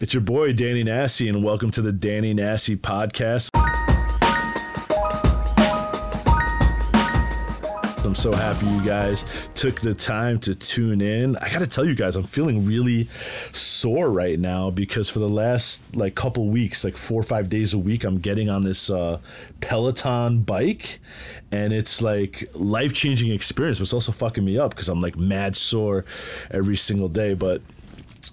It's your boy Danny Nassi, and welcome to the Danny Nassi podcast. I'm so happy you guys took the time to tune in. I got to tell you guys, I'm feeling really sore right now because for the last like couple weeks, like four or five days a week, I'm getting on this uh, Peloton bike, and it's like life changing experience. But it's also fucking me up because I'm like mad sore every single day. But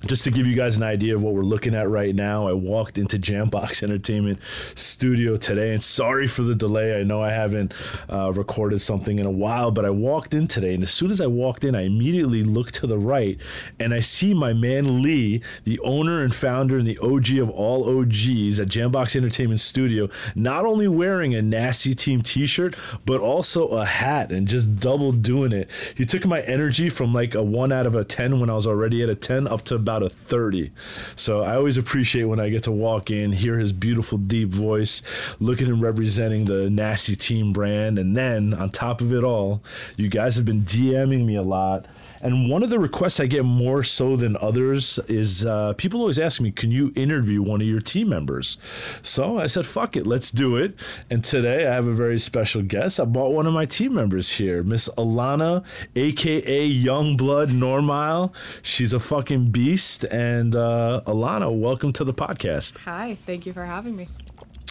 just to give you guys an idea of what we're looking at right now, I walked into Jambox Entertainment Studio today, and sorry for the delay. I know I haven't uh, recorded something in a while, but I walked in today, and as soon as I walked in, I immediately looked to the right, and I see my man Lee, the owner and founder and the OG of all OGs at Jambox Entertainment Studio, not only wearing a Nasty Team T-shirt, but also a hat, and just double doing it. He took my energy from like a one out of a ten when I was already at a ten up to about a 30. So I always appreciate when I get to walk in, hear his beautiful deep voice, look at him representing the Nasty Team brand. And then on top of it all, you guys have been DMing me a lot and one of the requests I get more so than others is uh, people always ask me, "Can you interview one of your team members?" So I said, "Fuck it, let's do it." And today I have a very special guest. I brought one of my team members here, Miss Alana, aka Youngblood Normile. She's a fucking beast. And uh, Alana, welcome to the podcast. Hi, thank you for having me.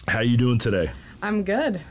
How you doing today? I'm good.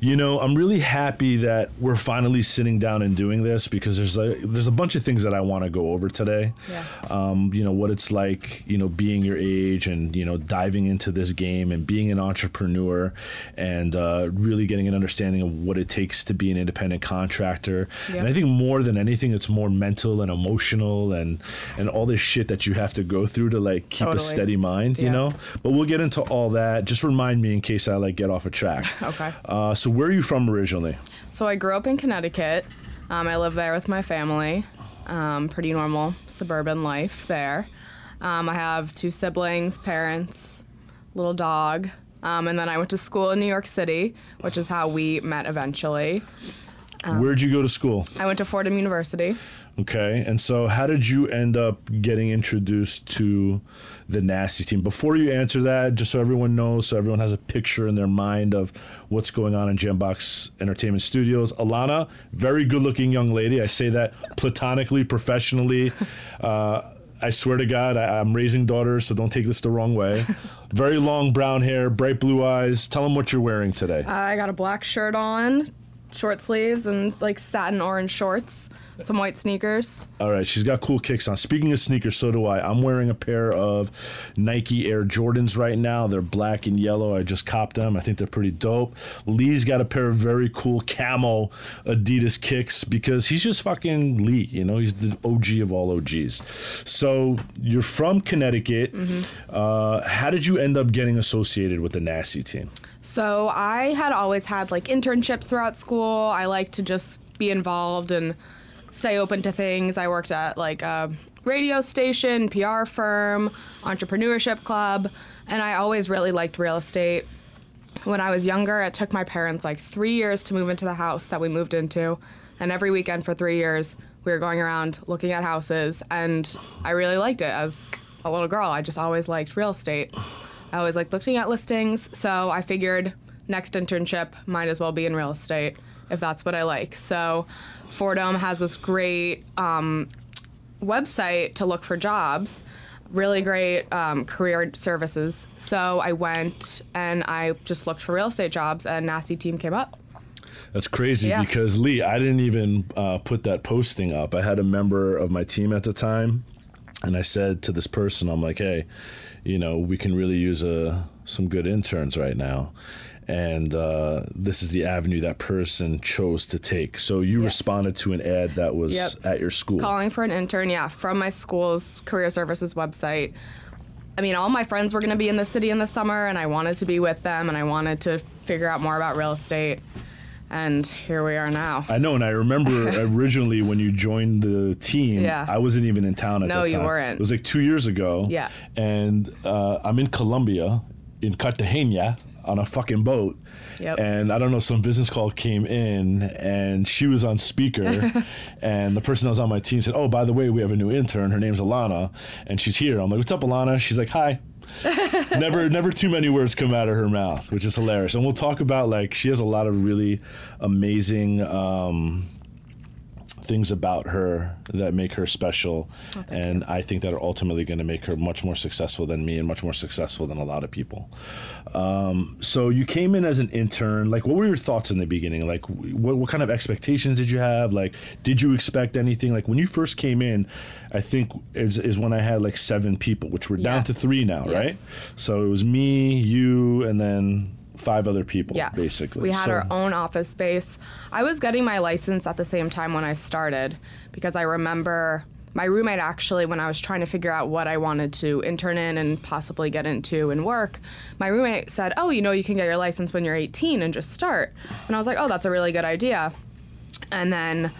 You know, I'm really happy that we're finally sitting down and doing this because there's a there's a bunch of things that I want to go over today. Yeah. Um, you know what it's like, you know, being your age and you know diving into this game and being an entrepreneur and uh, really getting an understanding of what it takes to be an independent contractor. Yep. And I think more than anything, it's more mental and emotional and and all this shit that you have to go through to like keep a steady mind. You know. But we'll get into all that. Just remind me in case I like get off a track. Okay. Uh, so where are you from originally? So I grew up in Connecticut. Um, I live there with my family. Um, pretty normal suburban life there. Um, I have two siblings, parents, little dog. Um, and then I went to school in New York City, which is how we met eventually. Um, Where'd you go to school? I went to Fordham University. Okay, and so how did you end up getting introduced to the Nasty Team? Before you answer that, just so everyone knows, so everyone has a picture in their mind of what's going on in Jambox Entertainment Studios. Alana, very good-looking young lady. I say that platonically, professionally. Uh, I swear to God, I, I'm raising daughters, so don't take this the wrong way. Very long brown hair, bright blue eyes. Tell them what you're wearing today. I got a black shirt on, short sleeves, and like satin orange shorts, some white sneakers. All right, she's got cool kicks on. Speaking of sneakers, so do I. I'm wearing a pair of Nike Air Jordans right now. They're black and yellow. I just copped them. I think they're pretty dope. Lee's got a pair of very cool camo Adidas kicks because he's just fucking Lee. You know, he's the OG of all OGs. So you're from Connecticut. Uh, how did you end up getting associated with the Nasty team? So I had always had like internships throughout school. I like to just be involved and stay open to things. I worked at like a radio station, PR firm, entrepreneurship club, and I always really liked real estate. When I was younger, it took my parents like three years to move into the house that we moved into. And every weekend for three years, we were going around looking at houses. And I really liked it as a little girl. I just always liked real estate. I always like looking at listings. So I figured next internship might as well be in real estate if that's what I like. So Fordham has this great um, website to look for jobs really great um, career services so i went and i just looked for real estate jobs and nasty team came up That's crazy Yeah. because Lee, I didn't even uh, put that posting up. I had a member of my team at the time, and I said to this person, "I'm like, hey, you know, we can really use uh, some good interns right now." And uh, this is the avenue that person chose to take. So you Yes. responded to an ad that was Yep. at your school. calling for an intern yeah from my school's career services website i mean all my friends were going to be in the city in the summer and i wanted to be with them and i wanted to figure out more about real estate and here we are now I know, and I remember originally when you joined the team, Yeah. I wasn't even in town at No, that you time. weren't. It was like two years ago. Yeah. And uh, I'm in Colombia, in Cartagena. on a fucking boat. Yep. And I don't know, some business call came in and she was on speaker. and the person that was on my team said, Oh, by the way, we have a new intern. Her name's Alana and she's here. I'm like, What's up, Alana? She's like, Hi. never never too many words come out of her mouth, which is hilarious. And we'll talk about like she has a lot of really amazing um, things about her that make her special. Oh, and i think that are ultimately going to make her much more successful than me and much more successful than a lot of people. Um, so you came in as an intern. Like what were your thoughts in the beginning? Like what, what kind of expectations did you have? Like did you expect anything? Like when you first came in i think is, is when i had like seven people which we're down to three now right? So it was me you and then five other people Yes. basically We had So- our own office space. I was getting my license at the same time when I started because I remember my roommate actually, when I was trying to figure out what I wanted to intern in and possibly get into and work, my roommate said, Oh, you know, you can get your license when you're 18 and just start. And I was like, Oh, that's a really good idea. And then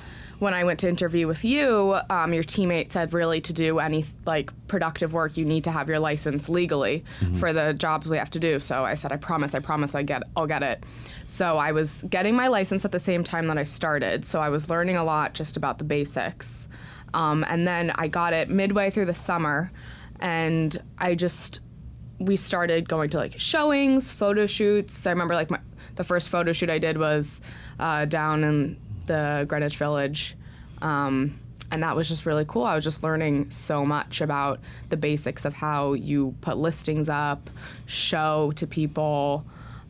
when I went to interview with you, um, your teammate said really to do any like productive work, you need to have your license legally for the jobs we have to do. So I said, I promise, I promise, I get, I'll get it. So I was getting my license at the same time that I started. So I was learning a lot just about the basics. Um, and then I got it midway through the summer, and I just we started going to like showings, photo shoots. I remember like my the first photo shoot I did was uh, down in the Greenwich Village. Um, and that was just really cool. I was just learning so much about the basics of how you put listings up, show to people,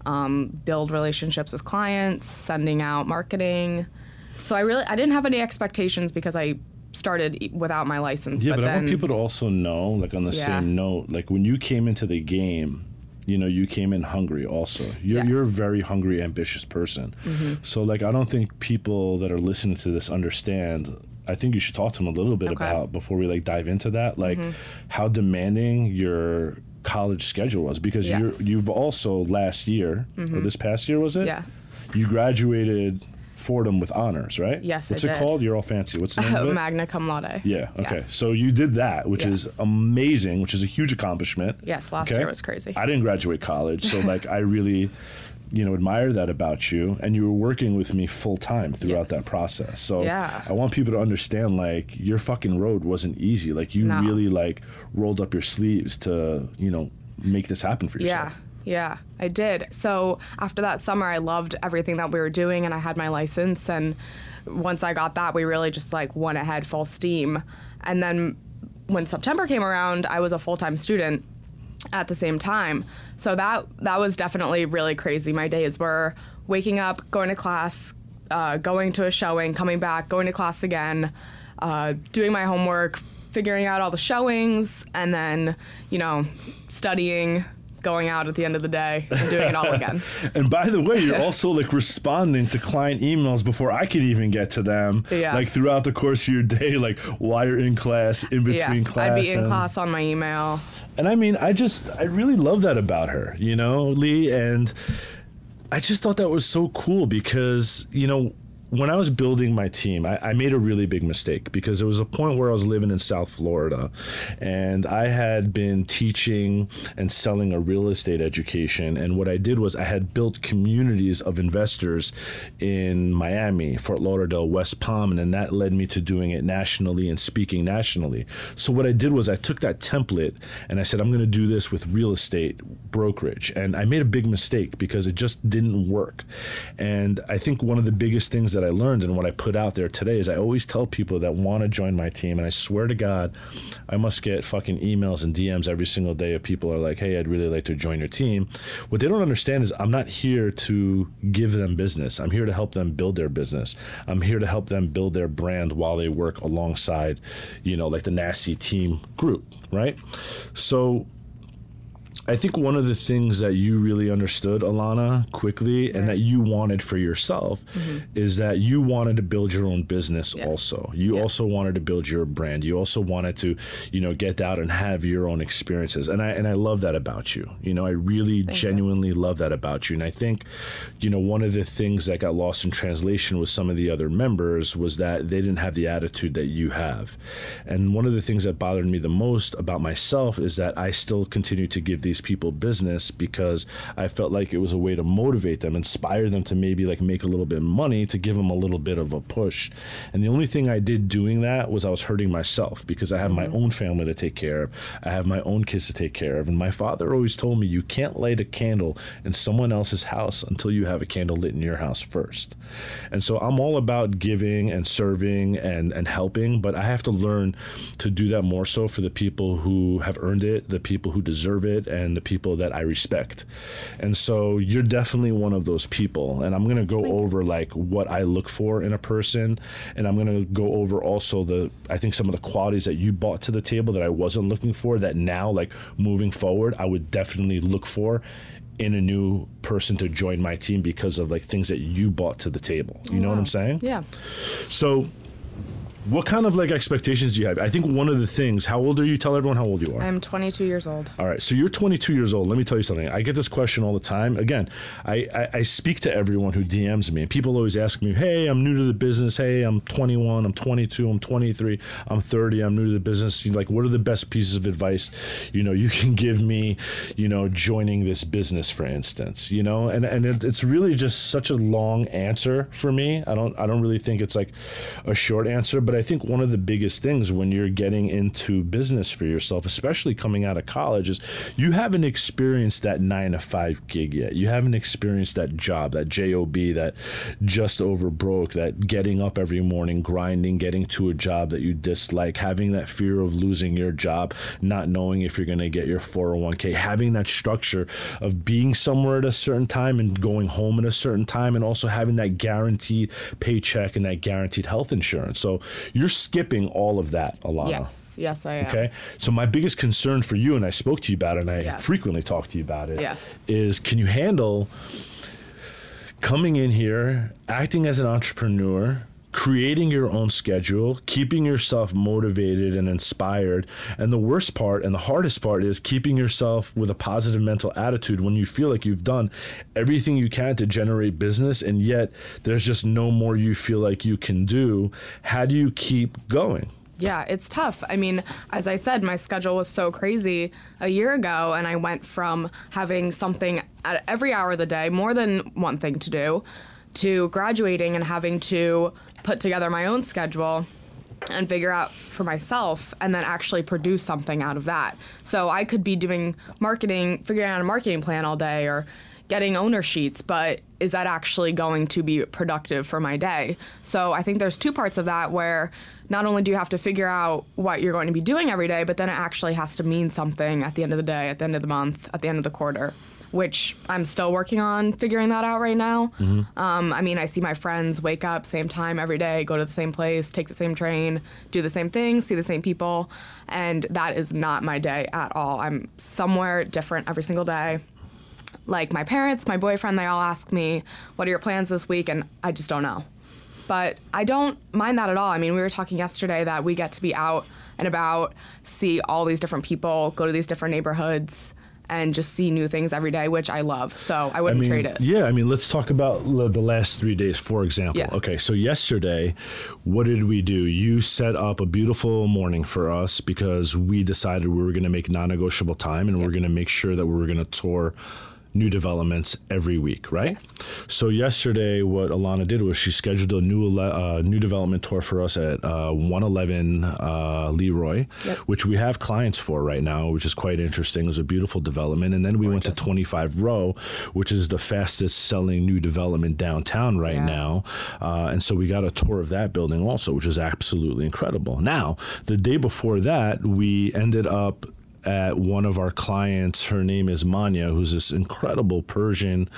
um, build relationships with clients, sending out marketing. So I really I didn't have any expectations because I started without my license. Yeah, but, I then, want people to also know, like on the Yeah. same note, like when you came into the game, you know, you came in hungry also. You're, Yes. you're a very hungry, ambitious person. So, like, I don't think people that are listening to this understand. I think you should talk to them a little bit Okay. Mm-hmm. about before we like dive into that, like how demanding your college schedule was because Yes. you're you've also last year or this past year was it? Yeah. You graduated Fordham with honors, right? Yes, I What's it did. called? You're all fancy. What's the name of it? magna cum laude. Yeah. Okay. Yes. So you did that, which is amazing, which is a huge accomplishment. Yes, last year was crazy. I didn't graduate college, so like I really, you know, admire that about you, and you were working with me full time throughout Yes. that process. So Yeah. I want people to understand like your fucking road wasn't easy. Like you No. really like rolled up your sleeves to you know make this happen for yourself. yeah, I did. So after that summer, I loved everything that we were doing, and I had my license. And once I got that, we really just like went ahead full steam. And then when September came around, I was a full time student at the same time. So that that was definitely really crazy. My days were waking up, going to class, uh, going to a showing, coming back, going to class again, uh, doing my homework, figuring out all the showings, and then you know studying, going out at the end of the day, and doing it all again. And by the way, you're also like responding to client emails before I could even get to them. Yeah. Like throughout the course of your day, like while you're in class, in yeah, between class. I'd be in and- class on my email. And I mean, I just, I really love that about her, you know, Lee. And I just thought that was so cool because, you know, when I was building my team, I, I made a really big mistake because there was a point where I was living in South Florida and I had been teaching and selling a real estate education. And what I did was I had built communities of investors in Miami, Fort Lauderdale, West Palm, and then that led me to doing it nationally and speaking nationally. So what I did was I took that template and I said, I'm going to do this with real estate brokerage. And I made a big mistake because it just didn't work. And I think one of the biggest things that I learned and what I put out there today is I always tell people that want to join my team, and I swear to God, I must get fucking emails and DMs every single day of people are like, hey, I'd really like to join your team. What they don't understand is I'm not here to give them business. I'm here to help them build their business. I'm here to help them build their brand while they work alongside, you know, like the NASI team group, right? So I think one of the things that you really understood, Alana, quickly, and that you wanted for yourself is that you wanted to build your own business Mm-hmm. Yes. also. You Yes. also wanted to build your brand. You also wanted to, you know, get out and have your own experiences. And I and I love that about you. You know, I really you. genuinely love that about you. And I think, you know, one of the things that got lost in translation with some of the other members was that they didn't have the attitude that you have. And one of the things that bothered me the most about myself is that I still continue to give these these people business because I felt like it was a way to motivate them, inspire them to maybe like make a little bit of money to give them a little bit of a push. And the only thing I did doing that was I was hurting myself because I have my mm-hmm. own family to take care of. I have my own kids to take care of. And my father always told me you can't light a candle in someone else's house until you have a candle lit in your house first. And so I'm all about giving and serving and, and helping, but I have to learn to do that more so for the people who have earned it, the people who deserve it, and the people that I respect. And so you're definitely one of those people. And I'm going to go over like what I look for in a person. And I'm going to go over also the, I think some of the qualities that you brought to the table that I wasn't looking for that now, like moving forward, I would definitely look for in a new person to join my team because of like things that you brought to the table. You know what I'm saying? Yeah. So what kind of like expectations do you have? I think one of the things, how old are you? Tell everyone how old you are. I'm 22 years old. All right, so you're 22 years old. Let me tell you something. I get this question all the time. Again, I, I, I, speak to everyone who DMs me, and people always ask me, "Hey, I'm new to the business. Hey, I'm 21. I'm 22. I'm 23. I'm 30. I'm new to the business. Like, what are the best pieces of advice, you know, you can give me, you know, joining this business, for instance, you know?" And and it, it's really just such a long answer for me. I don't I don't really think it's like a short answer, but but I think one of the biggest things when you're getting into business for yourself, especially coming out of college, is you haven't experienced that nine to five gig yet. You haven't experienced that job, that job, that just over broke, that getting up every morning, grinding, getting to a job that you dislike, having that fear of losing your job, not knowing if you're going to get your 401k, having that structure of being somewhere at a certain time and going home at a certain time, and also having that guaranteed paycheck and that guaranteed health insurance. So you're skipping all of that, Alana. Yes, yes, I am. Okay. So my biggest concern for you, and I spoke to you about it, and I frequently talk to you about it, Yes. is can you handle coming in here, acting as an entrepreneur, creating your own schedule, keeping yourself motivated and inspired. And the worst part and the hardest part is keeping yourself with a positive mental attitude when you feel like you've done everything you can to generate business and yet there's just no more you feel like you can do. How do you keep going? Yeah, it's tough. I mean, as I said, my schedule was so crazy a year ago, and I went from having something at every hour of the day, more than one thing to do, to graduating and having to put together my own schedule and figure out for myself and then actually produce something out of that. So I could be doing marketing, figuring out a marketing plan all day or getting owner sheets, but is that actually going to be productive for my day? So I think there's two parts of that where not only do you have to figure out what you're going to be doing every day, but then it actually has to mean something at the end of the day, at the end of the month, at the end of the quarter which I'm still working on figuring that out right now. Um, I mean, I see my friends wake up same time every day, go to the same place, take the same train, do the same thing, see the same people, and that is not my day at all. I'm somewhere different every single day. Like my parents, my boyfriend, they all ask me, "What are your plans this week?" and I just don't know. But I don't mind that at all. I mean, we were talking yesterday that we get to be out and about, see all these different people, go to these different neighborhoods and just see new things every day, which I love. So I I wouldn't mean, trade it. yeah. I mean, let's talk about the last three days, for example. Yeah. Okay, so yesterday, what did we do? You set up a beautiful morning for us because we decided we were going to make non-negotiable time, and we we're going to make sure that we were going to tour new developments every week, right? Yes. So yesterday, what Alana did was she scheduled a new ele- uh, new development tour for us at uh, 111 uh, Leroy, Yep. which we have clients for right now, which is quite interesting. It was a beautiful development, and then we went to 25 Row, which is the fastest selling new development downtown right Yeah. now, uh, and so we got a tour of that building also, which is absolutely incredible. Now, the day before that, we ended up at one of our clients. Her name is Manya, who's this incredible Persian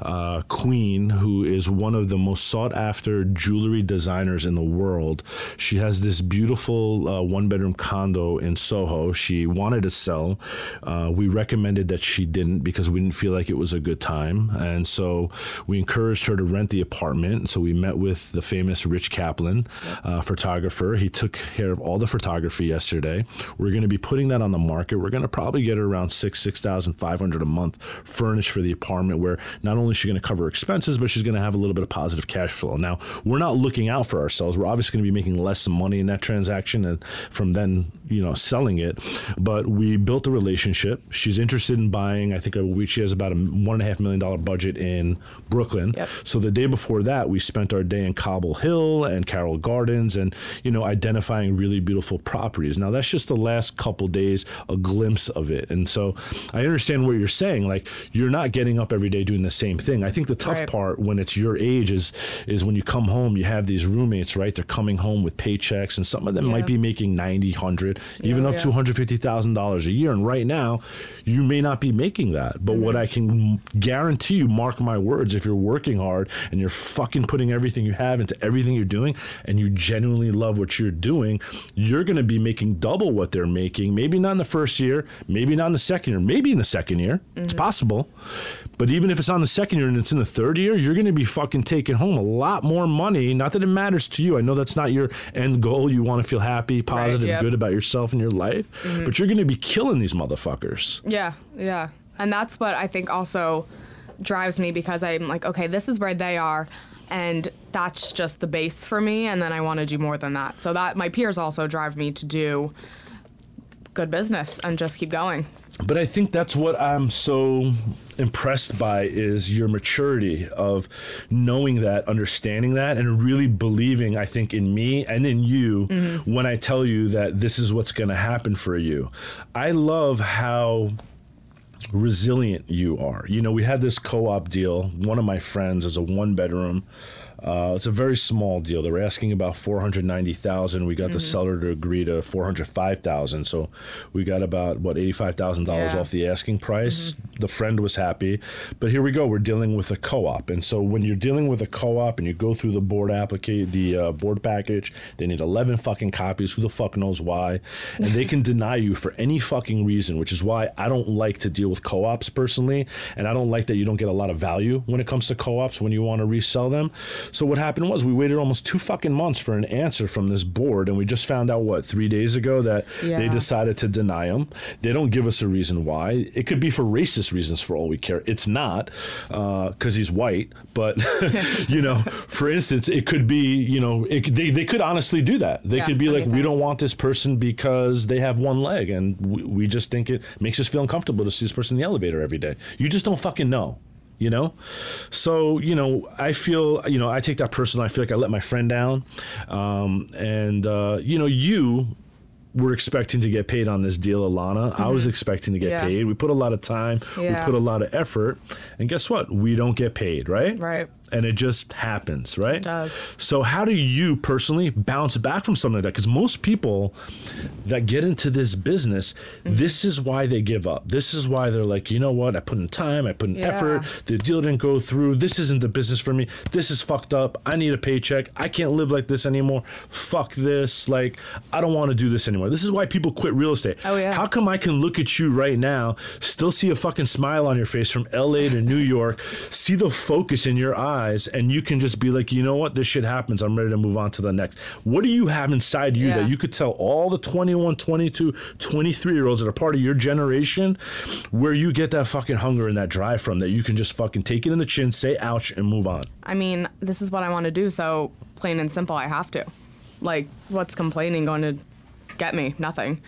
uh, queen who is one of the most sought after jewelry designers in the world. She has this beautiful uh, one bedroom condo in Soho. She wanted to sell. Uh, we recommended that she didn't because we didn't feel like it was a good time. And so we encouraged her to rent the apartment. So we met with the famous Rich Kaplan, uh, photographer. He took care of all the photography yesterday. We're going to be putting that on the market market, we're going to probably get her around six, six thousand five hundred a month furnished for the apartment. Where not only is she going to cover expenses, but she's going to have a little bit of positive cash flow. Now, we're not looking out for ourselves. We're obviously going to be making less money in that transaction and from then, you know, selling it. But we built a relationship. She's interested in buying. I think she has about a one and a half million dollar budget in Brooklyn. Yep. So the day before that, we spent our day in Cobble Hill and Carroll Gardens, and you know, identifying really beautiful properties. Now that's just the last couple days, a glimpse of it. And so I understand what you're saying. Like you're not getting up every day doing the same thing. I think the tough Right. part when it's your age is is when you come home, you have these roommates, right? They're coming home with paychecks, and some of them Yeah. might be making 90, 100, even up yeah. to $150,000 a year. And right now, you may not be making that. But Mm-hmm. what I can guarantee you, mark my words, if you're working hard and you're fucking putting everything you have into everything you're doing and you genuinely love what you're doing, you're going to be making double what they're making. Maybe not in the first year, maybe not in the second year, maybe in the second year. It's Mm-hmm. possible. But even if it's on the second year and it's in the third year, you're going to be fucking taking home a lot more money. Not that it matters to you. I know that's not your end goal. You want to feel happy, positive, yep. good about yourself and your life, but you're going to be killing these motherfuckers. Yeah, yeah. And that's what I think also drives me because I'm like, okay, this is where they are. And that's just the base for me. And then I want to do more than that. So that my peers also drive me to do good business and just keep going. But I think that's what I'm so impressed by is your maturity of knowing that, understanding that, and really believing, I think, in me and in you mm-hmm. when I tell you that this is what's going to happen for you. I love how resilient you are. You know, we had this co-op deal. One of my friends is a one bedroom. Uh, it's a very small deal. They were asking about four hundred ninety thousand. We got the seller to agree to four hundred five thousand. So we got about what eighty five thousand dollars off the asking price. The friend was happy, but here we go. We're dealing with a co-op, and so when you're dealing with a co-op and you go through the board applicate the uh, board package, they need eleven fucking copies. Who the fuck knows why? And they can deny you for any fucking reason, which is why I don't like to deal with co-ops personally, and I don't like that you don't get a lot of value when it comes to co-ops when you want to resell them. So what happened was we waited almost two fucking months for an answer from this board, and we just found out what three days ago that they decided to deny them. They don't give us a reason why. It could be for racist reasons for all we care. It's not uh, because he's white, but you know, for instance, it could be you know it, they they could honestly do that. They Yeah, could be like, we don't want this person because they have one leg, and we, we just think it makes us feel uncomfortable to see this person in the elevator every day. You just don't fucking know. You know, so you know, I feel you know, I take that personal. I feel like I let my friend down, um, and uh, you know, you were expecting to get paid on this deal, Alana. I was expecting to get Mm-hmm. Yeah. paid. We put a lot of time, yeah. we put a lot of effort, and guess what? We don't get paid, right? Right. And it just happens, right? does. So how do you personally bounce back from something like that? Because most people that get into this business, Mm-hmm. this is why they give up. This is why they're like, you know what? I put in time, I put in Yeah. effort. The deal didn't go through. This isn't the business for me. This is fucked up. I need a paycheck. I can't live like this anymore. Fuck this. Like, I don't want to do this anymore. This is why people quit real estate. Oh, yeah. How come I can look at you right now, still see a fucking smile on your face from LA to New York, see the focus in your eyes, and you can just be like, you know what? This shit happens. I'm ready to move on to the next. What do you have inside you Yeah. that you could tell all the 21, 22, 23 year olds that are part of your generation where you get that fucking hunger and that drive from that you can just fucking take it in the chin, say ouch, and move on? I mean, this is what I want to do, so plain and simple, I have to. Like, what's complaining going to get me? Nothing.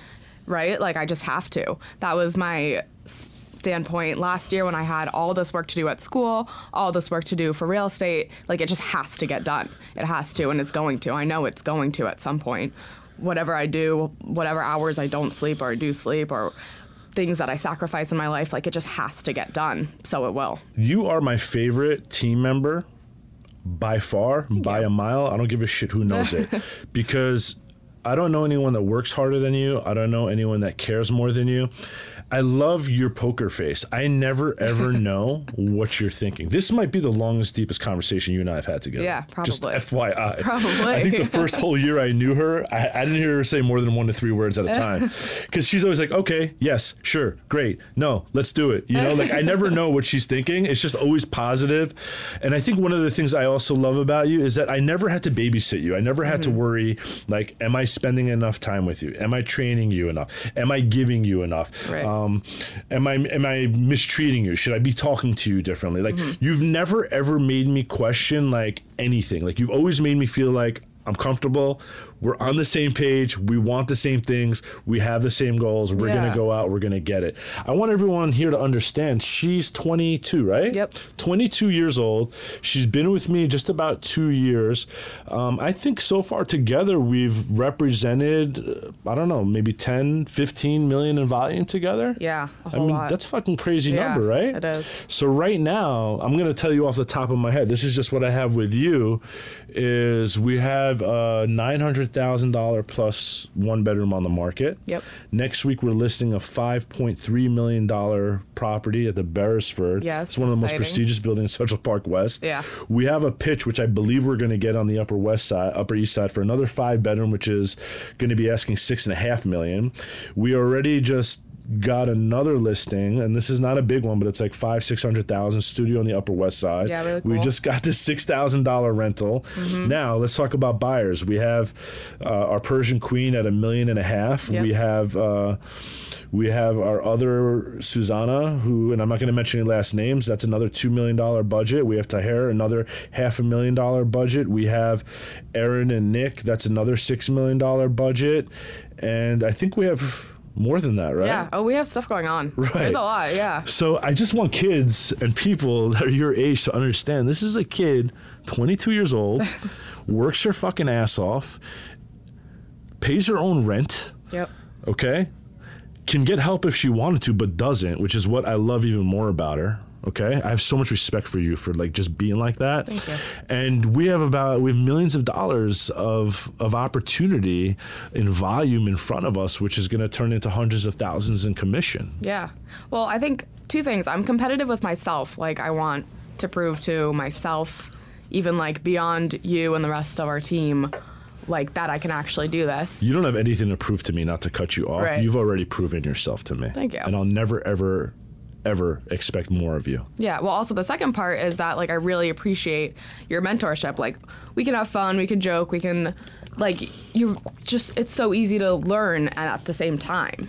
Right? Like, I just have to. That was my s- standpoint last year when I had all this work to do at school, all this work to do for real estate. Like, it just has to get done. It has to, and it's going to. I know it's going to at some point. Whatever I do, whatever hours I don't sleep or do sleep, or things that I sacrifice in my life, like, it just has to get done. So it will. You are my favorite team member by far, by you. a mile. I don't give a shit who knows it because I don't know anyone that works harder than you. I don't know anyone that cares more than you. I love your poker face. I never ever know what you're thinking. This might be the longest, deepest conversation you and I have had together. Yeah, probably. Just. FYI. Probably. I think the first whole year I knew her, I, I didn't hear her say more than one to three words at a time. Because she's always like, okay, yes, sure, great. No, let's do it. You know, like I never know what she's thinking. It's just always positive. And I think one of the things I also love about you is that I never had to babysit you. I never had to worry, like, am I spending enough time with you? Am I training you enough? Am I giving you enough? Right. Um, Um, am I am I mistreating you? Should I be talking to you differently? Like mm-hmm. you've never ever made me question like anything. Like you've always made me feel like I'm comfortable. We're on the same page. We want the same things. We have the same goals. We're Yeah. gonna go out. We're gonna get it. I want everyone here to understand. She's 22, right? Yep. 22 years old. She's been with me just about two years. Um, I think so far together we've represented, uh, I don't know, maybe 10, 15 million in volume together. Yeah, a I mean, lot. that's fucking crazy Yeah, number, right? it is. So right now, I'm gonna tell you off the top of my head. This is just what I have with you. Is we have a nine hundred thousand dollar plus one bedroom on the market. Yep. Next week we're listing a five point three million dollar property at the Beresford. Yes, it's one of the most prestigious buildings in Central Park West. Yeah. We have a pitch which I believe we're going to get on the Upper West Side, Upper East Side for another five bedroom, which is going to be asking six and a half million. We already just got another listing, and this is not a big one, but it's like five, six hundred thousand studio on the Upper West Side. Yeah, really We just got this six thousand dollar rental. Mm-hmm. Now let's talk about buyers. We have uh, our Persian Queen at a million and a half. Yep. We have. Uh, we have our other Susanna, who, and I'm not going to mention any last names. That's another two million dollar budget. We have Tahir, another half a million dollar budget. We have Aaron and Nick. That's another six million dollar budget, and I think we have more than that, right? Yeah. Oh, we have stuff going on. Right. There's a lot. Yeah. So I just want kids and people that are your age to understand this is a kid, 22 years old, works her fucking ass off, pays her own rent, Yep. okay? Can get help if she wanted to, but doesn't, which is what I love even more about her. Okay, I have so much respect for you for like just being like that. Thank you. And we have about we have millions of dollars of of opportunity in volume in front of us, which is going to turn into hundreds of thousands in commission. Yeah. Well, I think two things. I'm competitive with myself. Like I want to prove to myself, even like beyond you and the rest of our team, like that I can actually do this. You don't have anything to prove to me not to cut you off. Right. You've already proven yourself to me. Thank you. And I'll never, ever, ever expect more of you. Yeah. Well, also the second part is that like I really appreciate your mentorship. Like we can have fun, we can joke, we can like you just it's so easy to learn and at the same time.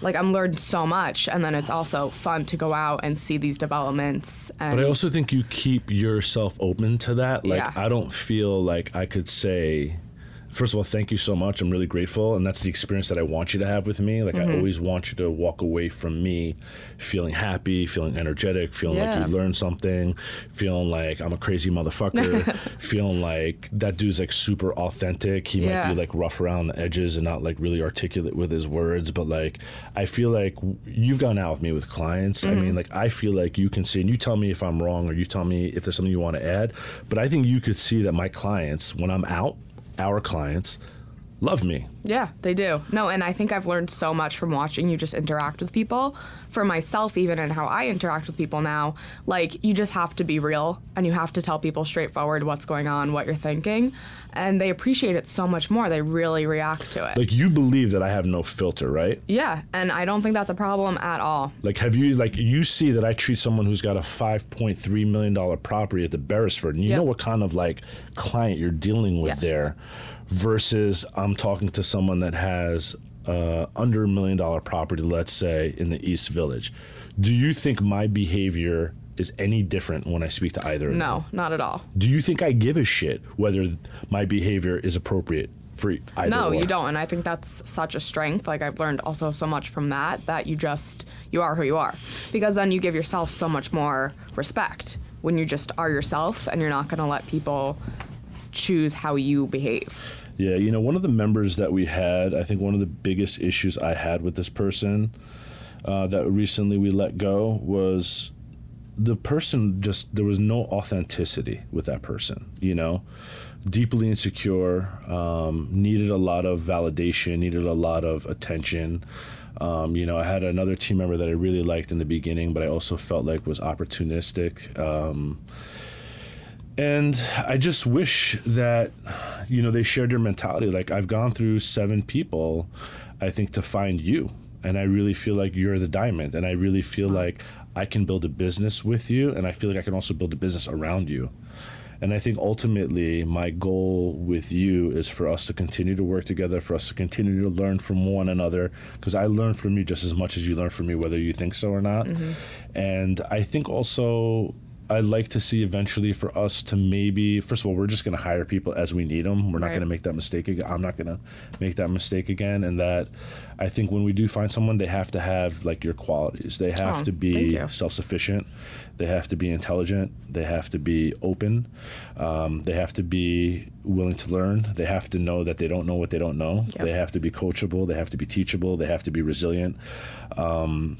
Like I'm learned so much and then it's also fun to go out and see these developments and But I also think you keep yourself open to that. Like, Yeah. I don't feel like I could say, first of all, thank you so much. I'm really grateful. And that's the experience that I want you to have with me. Like, Mm-hmm. I always want you to walk away from me feeling happy, feeling energetic, feeling Yeah. like you learned something, feeling like I'm a crazy motherfucker, feeling like that dude's like super authentic. He might Yeah. be like rough around the edges and not like really articulate with his words. But like, I feel like you've gone out with me with clients. I Mm-hmm. mean, like, I feel like you can see, and you tell me if I'm wrong or you tell me if there's something you want to add. But I think you could see that my clients, when I'm out, our clients, love me. Yeah, they do. No, and I think I've learned so much from watching you just interact with people. For myself, even and how I interact with people now, like you just have to be real and you have to tell people straightforward what's going on, what you're thinking, and they appreciate it so much more. They really react to it. Like, you believe that I have no filter, right? yeah, and I don't think that's a problem at all. Like, have you, like, you see that I treat someone who's got a $5.3 million property at the Beresford, and you Yep. know what kind of, like, client you're dealing with Yes. there versus I'm talking to someone that has uh, under a million dollar property, let's say, in the East Village. Do you think my behavior is any different when I speak to either of them? No, not at all. Do you think I give a shit whether my behavior is appropriate for either No, or? you don't, and I think that's such a strength. Like I've learned also so much from that that you just you are who you are, because then you give yourself so much more respect when you just are yourself and you're not going to let people choose how you behave. Yeah, you know, one of the members that we had, I think one of the biggest issues I had with this person uh, that recently we let go was the person just, there was no authenticity with that person, you know? Deeply insecure, um, needed a lot of validation, needed a lot of attention. Um, you know, I had another team member that I really liked in the beginning, but I also felt like was opportunistic. Um, and I just wish that, you know, they shared your mentality. Like I've gone through seven people, I think, to find you, and I really feel like you're the diamond, and I really feel like I can build a business with you, and I feel like I can also build a business around you. And I think ultimately my goal with you is for us to continue to work together, for us to continue to learn from one another, because I learn from you just as much as you learn from me, whether you think so or not. Mm-hmm. And I think also I'd like to see eventually for us to maybe, first of all, we're just going to hire people as we need them. We're not Right. going to make that mistake again. I'm not going to make that mistake again. And that I think when we do find someone, they have to have like your qualities. They have Oh, to be self sufficient. They have to be intelligent. They have to be open. Um, they have to be willing to learn. They have to know that they don't know what they don't know. Yep. They have to be coachable. They have to be teachable. They have to be resilient. Um,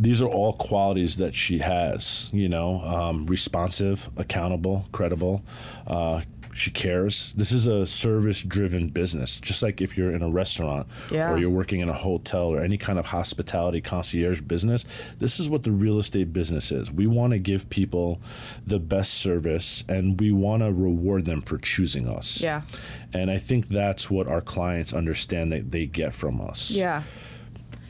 these are all qualities that she has, you know, um, responsive, accountable, credible. Uh, she cares. This is a service driven business. Just like if you're in a restaurant Yeah. or you're working in a hotel or any kind of hospitality concierge business, this is what the real estate business is. We want to give people the best service and we want to reward them for choosing us. Yeah. And I think that's what our clients understand that they get from us. Yeah.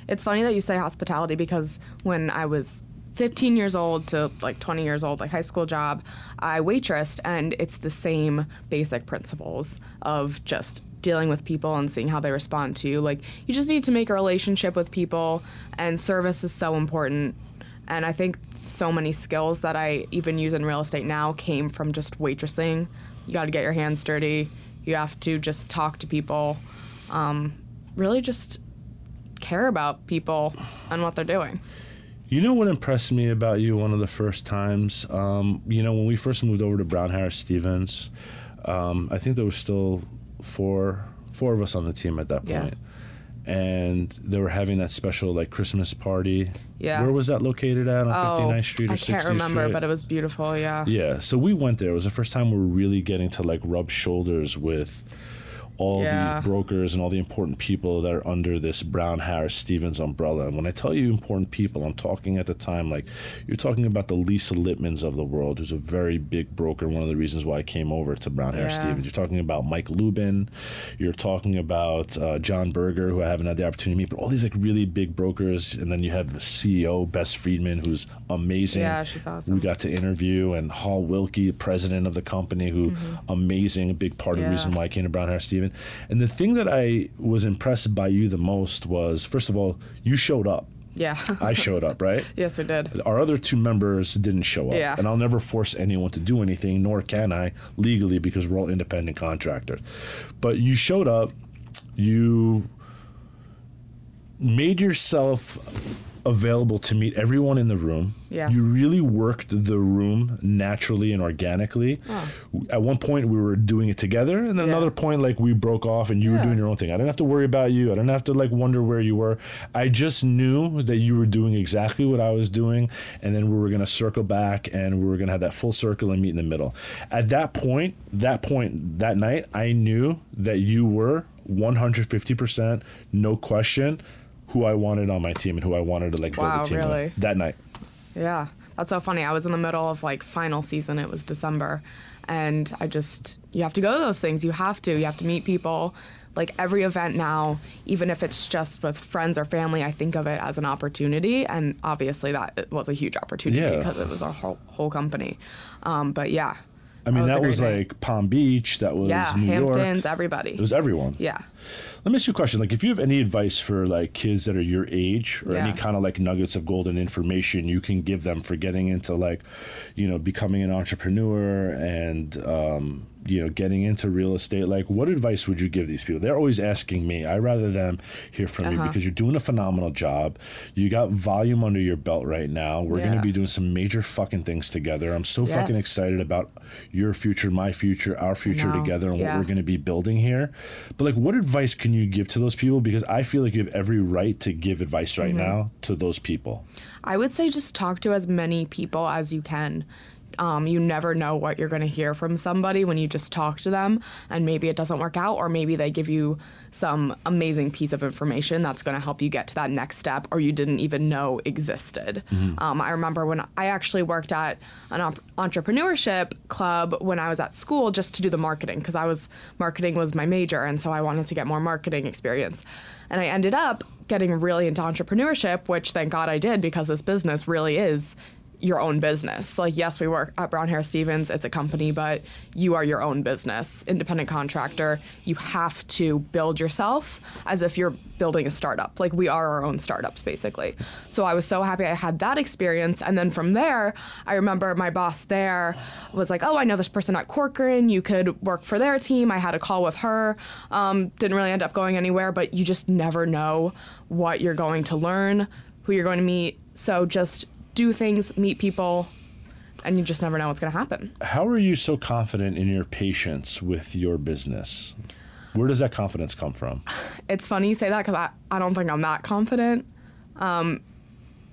It's funny that you say hospitality because when I was 15 years old to like 20 years old, like high school job, I waitressed, and it's the same basic principles of just dealing with people and seeing how they respond to you. Like, you just need to make a relationship with people, and service is so important. And I think so many skills that I even use in real estate now came from just waitressing. You got to get your hands dirty. You have to just talk to people. Um, really, just care about people and what they're doing. You know what impressed me about you one of the first times? Um, you know, when we first moved over to Brown Harris Stevens, um, I think there was still four four of us on the team at that Yeah. And they were having that special like Christmas party. Yeah. Where was that located at on 59th Street or I 60th can't remember, Street? but it was beautiful. Yeah. Yeah, so we went there. It was the first time we were really getting to like rub shoulders with all Yeah. the brokers and all the important people that are under this Brown Harris Stevens umbrella. And when I tell you important people, I'm talking at the time like you're talking about the Lisa Lippmans of the world, who's a very big broker. One of the reasons why I came over to Brown Harris Yeah. Stevens. You're talking about Mike Lubin. You're talking about uh, John Burger, who I haven't had the opportunity to meet. But all these like really big brokers, and then you have the CEO Bess Freedman, who's amazing. Yeah, she's awesome. We got to interview and Hall Willkie, president of the company, who amazing, a big part of the Mm-hmm. Reason why I came to Brown Harris Steven. And the thing that I was impressed by you the most was, first of all, you showed up. Yeah. I showed up, right? yes, we did. Our other two members didn't show up. Yeah. And I'll never force anyone to do anything, nor can I legally because we're all independent contractors. But you showed up, you made yourself available to meet everyone in the room. Yeah. You really worked the room naturally and organically. Oh. At one point, we were doing it together, and then Yeah. another point, like we broke off and you were doing your own thing. I didn't have to worry about you. I didn't have to like wonder where you were. I just knew that you were doing exactly what I was doing, and then we were gonna circle back and we were gonna have that full circle and meet in the middle. At that point, that point, that night, I knew that you were 150%, no question, who I wanted on my team and who I wanted to like build Wow, a team really? with that night. Yeah. That's so funny. I was in the middle of like final season. It was December. And I just, you have to go to those things. You have to. You have to meet people. Like every event now, even if it's just with friends or family, I think of it as an opportunity. And obviously, that was a huge opportunity Yeah. because it was our whole, whole company. Um, but yeah. I mean, was that was night. like Palm Beach, that was New York. yeah, New Hamptons, York. everybody. It was everyone. yeah. Let me ask you a question. Like, if you have any advice for like kids that are your age, or any kind of like nuggets of golden information you can give them for getting into like, you know, becoming an entrepreneur and um, you know, getting into real estate, like, what advice would you give these people? They're always asking me. I rather them hear from you Uh-huh. because you're doing a phenomenal job. You got volume under your belt right now. We're going to be doing some major fucking things together. I'm so fucking excited about your future, my future, our future together, and what we're going to be building here. But like, what advice can you give to those people? Because I feel like you have every right to give advice right Mm-hmm. now to those people. I would say just talk to as many people as you can. Um, you never know what you're going to hear from somebody when you just talk to them, and maybe it doesn't work out, or maybe they give you some amazing piece of information that's going to help you get to that next step, or you didn't even know existed. Um, I remember when I actually worked at an op- entrepreneurship club when I was at school just to do the marketing because I was marketing was my major, and so I wanted to get more marketing experience. And I ended up getting really into entrepreneurship, which thank God I did because this business really is your own business. Like, yes, we work at Brown Harris Stevens, it's a company, but you are your own business, independent contractor. You have to build yourself as if you're building a startup. Like, we are our own startups, basically. So I was so happy I had that experience. And then from there, I remember my boss there was like, oh, I know this person at Corcoran. You could work for their team. I had a call with her. Um, didn't really end up going anywhere, but you just never know what you're going to learn, who you're going to meet. So just do things, meet people, and you just never know what's going to happen. How are you so confident in your patience with your business? Where does that confidence come from? It's funny you say that because I, I don't think I'm that confident. Um,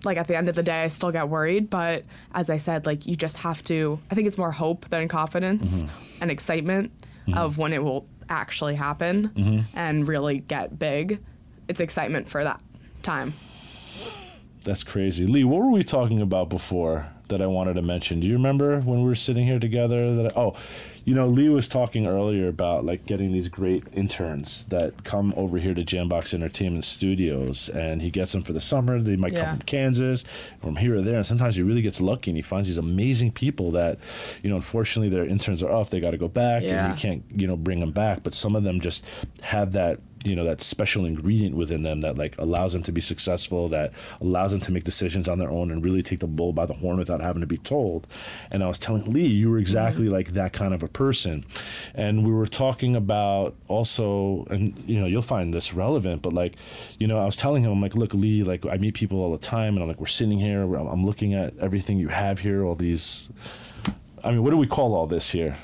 like at the end of the day, I still get worried, but as I said, like you just have to, I think it's more hope than confidence mm-hmm. and excitement mm-hmm. of when it will actually happen mm-hmm. and really get big. It's excitement for that time. That's crazy. Lee, what were we talking about before that I wanted to mention? Do you remember when we were sitting here together that I, oh, you know, Lee was talking earlier about like getting these great interns that come over here to Jambox Entertainment Studios and he gets them for the summer. They might Yeah. come from Kansas, from here or there, and sometimes he really gets lucky and he finds these amazing people that, you know, unfortunately their interns are off, they got to go back Yeah. and you can't, you know, bring them back, but some of them just have that you know that special ingredient within them that like allows them to be successful that allows them to make decisions on their own and really take the bull by the horn without having to be told. And i was telling lee you were exactly mm-hmm. like that kind of a person. And we were talking about also and you know you'll find this relevant but like you know i was telling him i'm like look lee like i meet people all the time and i'm like we're sitting here i'm looking at everything you have here all these i mean what do we call all this here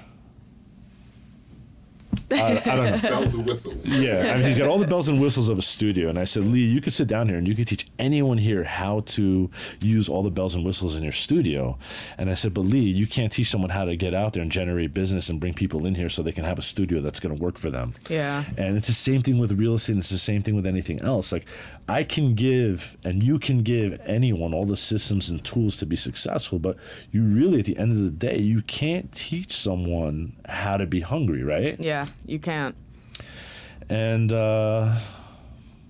I, I don't know bells and whistles. yeah, I mean, he's got all the bells and whistles of a studio. And I said, Lee, you could sit down here and you could teach anyone here how to use all the bells and whistles in your studio. And I said, but Lee, you can't teach someone how to get out there and generate business and bring people in here so they can have a studio that's going to work for them. Yeah. And it's the same thing with real estate. And it's the same thing with anything else. Like, I can give and you can give anyone all the systems and tools to be successful, but you really, at the end of the day, you can't teach someone how to be hungry, right? Yeah, you can't. and uh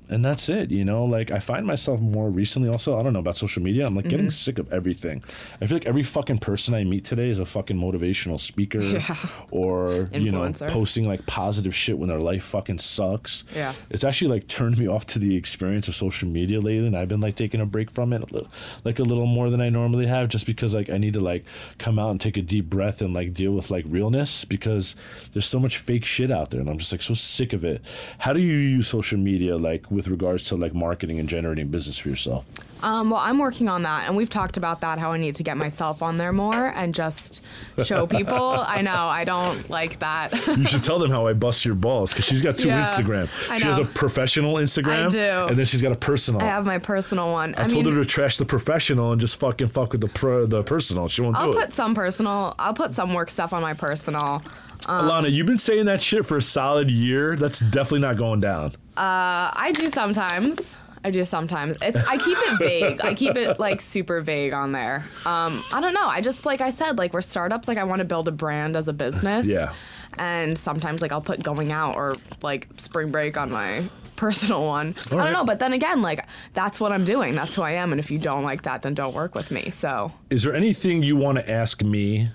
and that's it you know? Like i find myself more recently also i don't know about social media i'm like Mm-hmm. getting sick of everything. I feel like every fucking person i meet today is a fucking motivational speaker or you know posting like positive shit when their life fucking sucks. Yeah. it's actually like turned me off to the experience of social media lately and i've been like taking a break from it a li- like a little more than i normally have just because like i need to like come out and take a deep breath and like deal with like realness because there's so much fake shit out there and i'm just like so sick of it. How do you use social media like with regards to like marketing and generating business for yourself Um, well, I'm working on that, and we've talked about that. How I need to get myself on there more and just show people. I know I don't like that. you should tell them how i bust your balls because she's got two Yeah, instagram I she has a professional instagram I do. and then she's got a personal I have my personal one. I, told her to trash the professional and just fucking fuck with the pro, the personal. She won't. I'll put it. some personal. I'll put some work stuff on my personal. Alana, you've been saying that shit for a solid year. That's definitely not going down. I do sometimes. I do sometimes. It's I keep it vague. I keep it like super vague on there. Um, I don't know. I just like I said, like we're startups. Like I want to build a brand as a business. Yeah. And sometimes like I'll put going out or like spring break on my personal one. I don't know. But then again, like that's what I'm doing. That's who I am. And if you don't like that, then don't work with me. So Is there anything you want to ask me,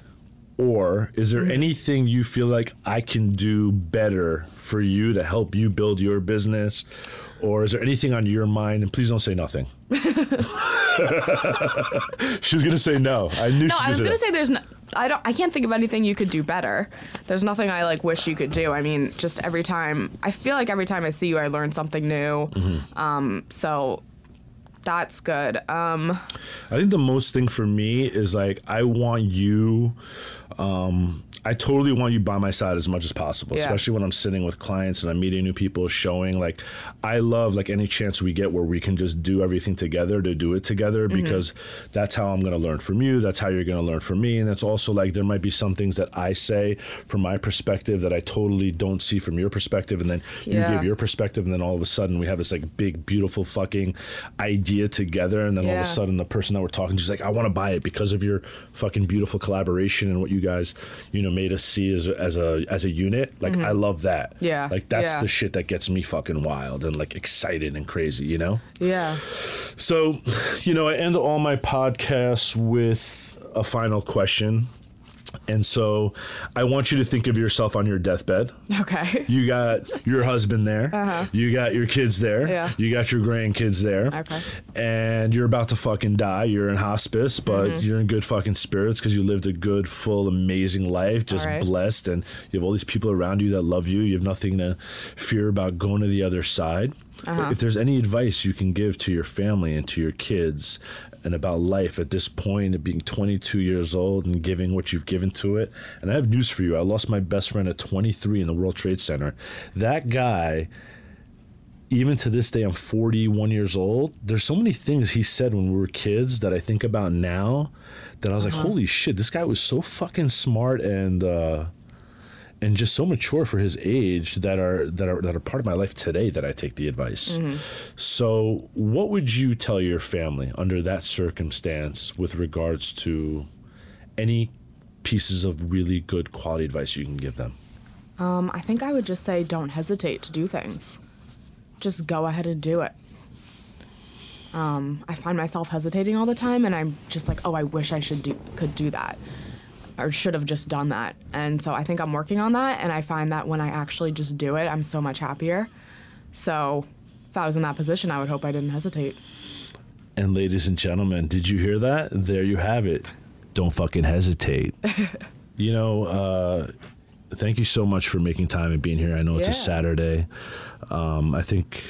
or is there anything you feel like I can do better for you to help you build your business? Or is there anything on your mind? And please don't say nothing. She's gonna say no. I knew she was. no, I was gonna that. say there's no. I don't. I can't think of anything you could do better. There's nothing I like wish you could do. I mean, just every time I feel like every time I see you, I learn something new. Mm-hmm. Um, so that's good. Um, I think the most thing for me is like I want you um I totally want you by my side as much as possible, Yeah. especially when I'm sitting with clients and I'm meeting new people, showing like I love like any chance we get where we can just do everything together to do it together Mm-hmm. because that's how I'm going to learn from you. That's how you're going to learn from me. And that's also like there might be some things that I say from my perspective that I totally don't see from your perspective. And then you Yeah. give your perspective. And then all of a sudden we have this like big, beautiful fucking idea together. And then all of a sudden the person that we're talking to is like, I want to buy it because of your fucking beautiful collaboration and what you guys, you know, made us see as a, as a, as a unit. Like, I love that. Mm-hmm. Yeah, Like, that's yeah. the shit that gets me fucking wild and like excited and crazy, you know? Yeah. So, you know, I end all my podcasts with a final question. And so I want you to think of yourself on your deathbed. Okay. You got your husband there. Uh-huh. You got your kids there. Yeah. You got your grandkids there. Okay. And you're about to fucking die. You're in hospice, but Mm-hmm. you're in good fucking spirits because you lived a good, full, amazing life, just right. blessed. And you have all these people around you that love you. You have nothing to fear about going to the other side. Uh-huh. If there's any advice you can give to your family and to your kids and about life at this point of being 22 years old and giving what you've given to it. And I have news for you. I lost my best friend at 23 in the World Trade Center. That guy even to this day, I'm 41 years old. There's so many things he said when we were kids that I think about now that I was like, holy shit, this guy was so fucking smart and uh, and just so mature for his age that are that are that are part of my life today that I take the advice. So, what would you tell your family under that circumstance with regards to any pieces of really good quality advice you can give them? Um, I think I would just say don't hesitate to do things. Just go ahead and do it. Um, I find myself hesitating all the time, and I'm just like, oh, I wish I should do could do that, or should have just done that. And so I think I'm working on that, and I find that when I actually just do it, I'm so much happier. So if I was in that position, I would hope I didn't hesitate. And ladies and gentlemen, did you hear that? There you have it. Don't fucking hesitate. you know, uh, thank you so much for making time and being here. I know it's a Saturday. Um, I think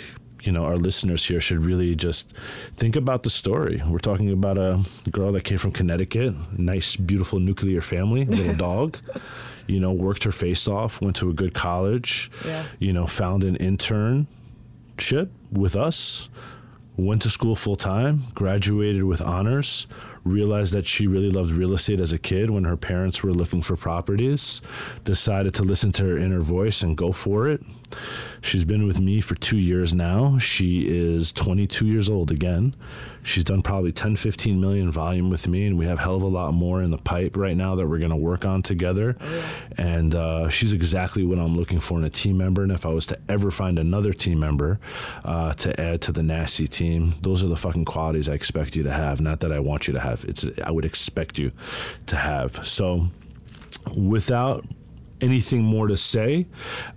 you know our listeners here should really just think about the story. We're talking about a girl that came from Connecticut, nice, beautiful nuclear family, little dog. You know, worked her face off, went to a good college. Yeah. You know, found an internship with us went to school full time, graduated with honors, realized that she really loved real estate as a kid when her parents were looking for properties, decided to listen to her inner voice and go for it. She's been with me for two years now. She is 22 years old again. She's done probably 10, 15 million volume with me, and we have hell of a lot more in the pipe right now that we're going to work on together. And uh, she's exactly what I'm looking for in a team member. And if I was to ever find another team member uh, to add to the nasty team, those are the fucking qualities I expect you to have. Not that I want you to have. It's I would expect you to have. So, without anything more to say,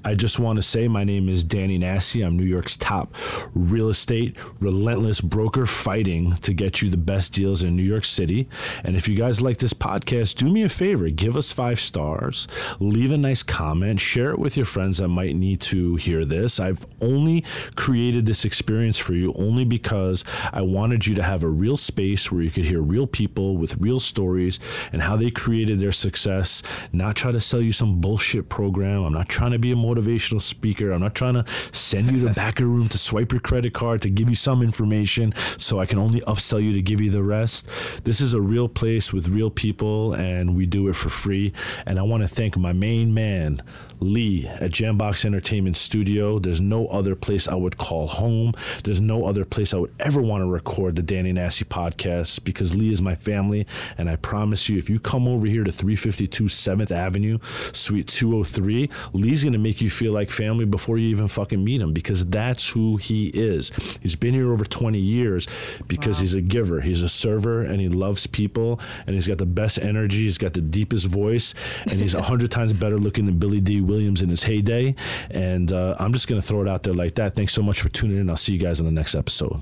I just want to say my name is Danny Nassi. I'm New York's top real estate relentless broker fighting to get you the best deals in New York City. And if you guys like this podcast, do me a favor, give us five stars, leave a nice comment, share it with your friends that might need to hear this. I've only created this experience for you only because I wanted you to have a real space where you could hear real people with real stories and how they created their success, not try to sell you some bullshit program. I'm not trying to be a motivational speaker. I'm not trying to send you to the back of the room to swipe your credit card to give you some information so I can only upsell you to give you the rest. This is a real place with real people and we do it for free. And I want to thank my main man, Lee at Jambox Entertainment Studio. There's no other place I would call home. There's no other place I would ever want to record the Danny Nasty podcast because Lee is my family. And I promise you, if you come over here to 352 7th Avenue, Suite 203, Lee's going to make you feel like family before you even fucking meet him because that's who he is. He's been here over 20 years because he's a giver, he's a server, and he loves people, and he's got the best energy, he's got the deepest voice, and he's a hundred times better looking than Billy Dee Williams in his heyday. And uh, I'm just going to throw it out there like that. Thanks so much for tuning in. I'll see you guys on the next episode.